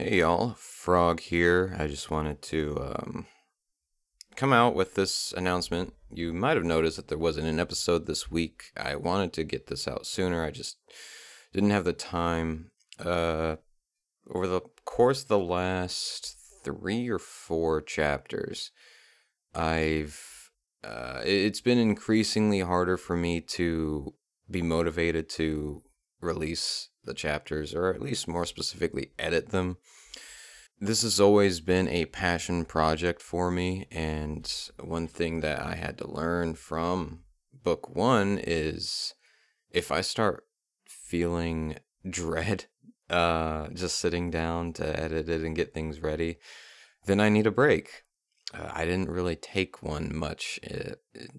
Hey y'all, Frog here. I just wanted to um, come out with this announcement. You might have noticed that there wasn't an episode this week. I wanted to get this out sooner. I just didn't have the time. Uh, over the course of the last three or four chapters, I've uh, it's been increasingly harder for me to be motivated to release the chapters, or at least more specifically, edit them. This has always been a passion project for me, and one thing that I had to learn from book one is if I start feeling dread uh, just sitting down to edit it and get things ready, then I need a break. Uh, I didn't really take one much. It, it,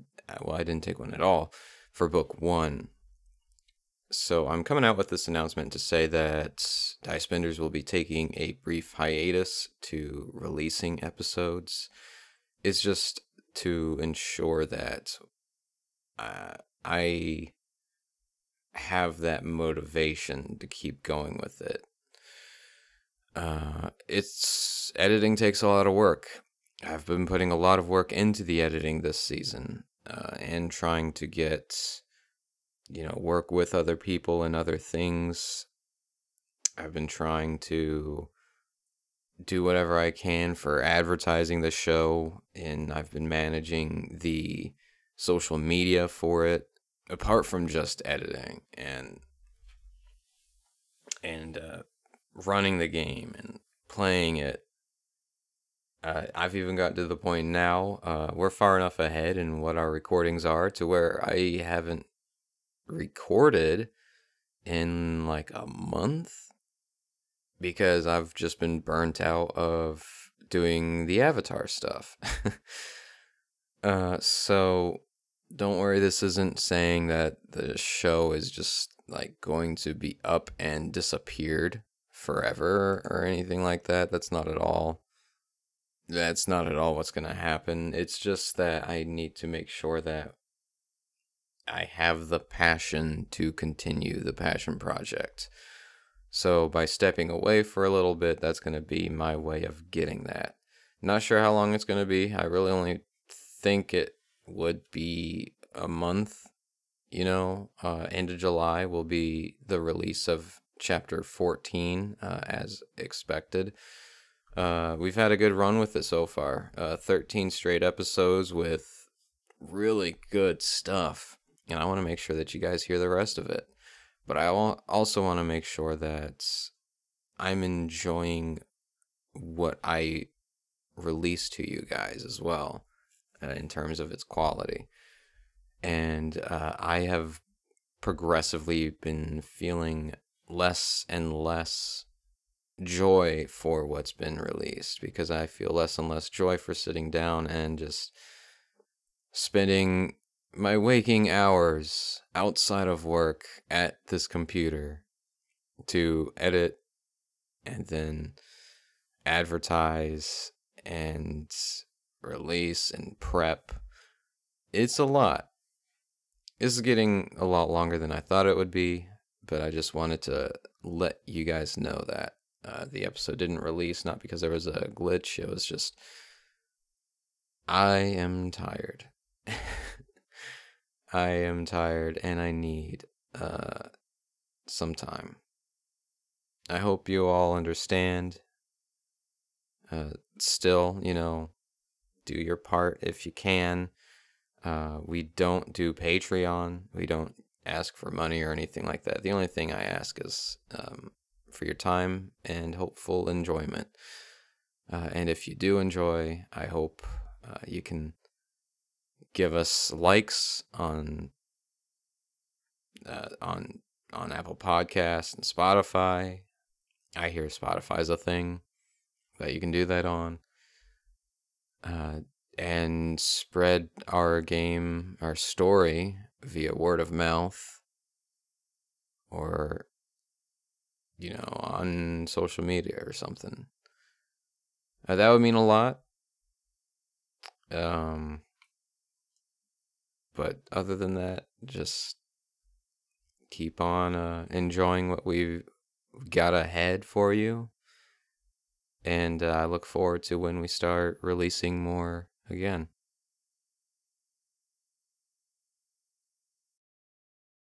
well, I didn't take one at all for book one so I'm coming out with this announcement to say that Dicependers will be taking a brief hiatus to releasing episodes. It's just to ensure that uh, I have that motivation to keep going with it. Uh, it's editing takes a lot of work. I've been putting a lot of work into the editing this season uh, and trying to get you know, work with other people and other things. I've been trying to do whatever I can for advertising the show, and I've been managing the social media for it, apart from just editing and and uh, running the game and playing it. Uh, I've even got to the point now. Uh, we're far enough ahead in what our recordings are to where I haven't recorded in like a month because I've just been burnt out of doing the avatar stuff. uh, so don't worry, this isn't saying that the show is just like going to be up and disappeared forever or anything like that. That's not at all. That's not at all what's going to happen. It's just that I need to make sure that I have the passion to continue the passion project. So by stepping away for a little bit, that's going to be my way of getting that. Not sure how long it's going to be. I really only think it would be a month. You know, uh, end of July will be the release of chapter 14 uh, as expected. Uh, we've had a good run with it so far. Uh, 13 straight episodes with really good stuff and I want to make sure that you guys hear the rest of it. But I also want to make sure that I'm enjoying what I release to you guys as well uh, in terms of its quality. And uh, I have progressively been feeling less and less joy for what's been released because I feel less and less joy for sitting down and just spending my waking hours outside of work at this computer to edit and then advertise and release and prep. It's a lot. This is getting a lot longer than I thought it would be, but I just wanted to let you guys know that uh, the episode didn't release, not because there was a glitch. It was just, I am tired. I am tired and I need uh, some time. I hope you all understand. Uh, still, you know, do your part if you can. Uh, we don't do Patreon. We don't ask for money or anything like that. The only thing I ask is um, for your time and hopeful enjoyment. Uh, and if you do enjoy, I hope uh, you can give us likes on uh, on on Apple Podcasts and Spotify. I hear Spotify's a thing that you can do that on. Uh, and spread our game, our story via word of mouth or, you know, on social media or something. Uh, that would mean a lot. Um, but other than that, just keep on uh, enjoying what we've got ahead for you. and uh, I look forward to when we start releasing more again.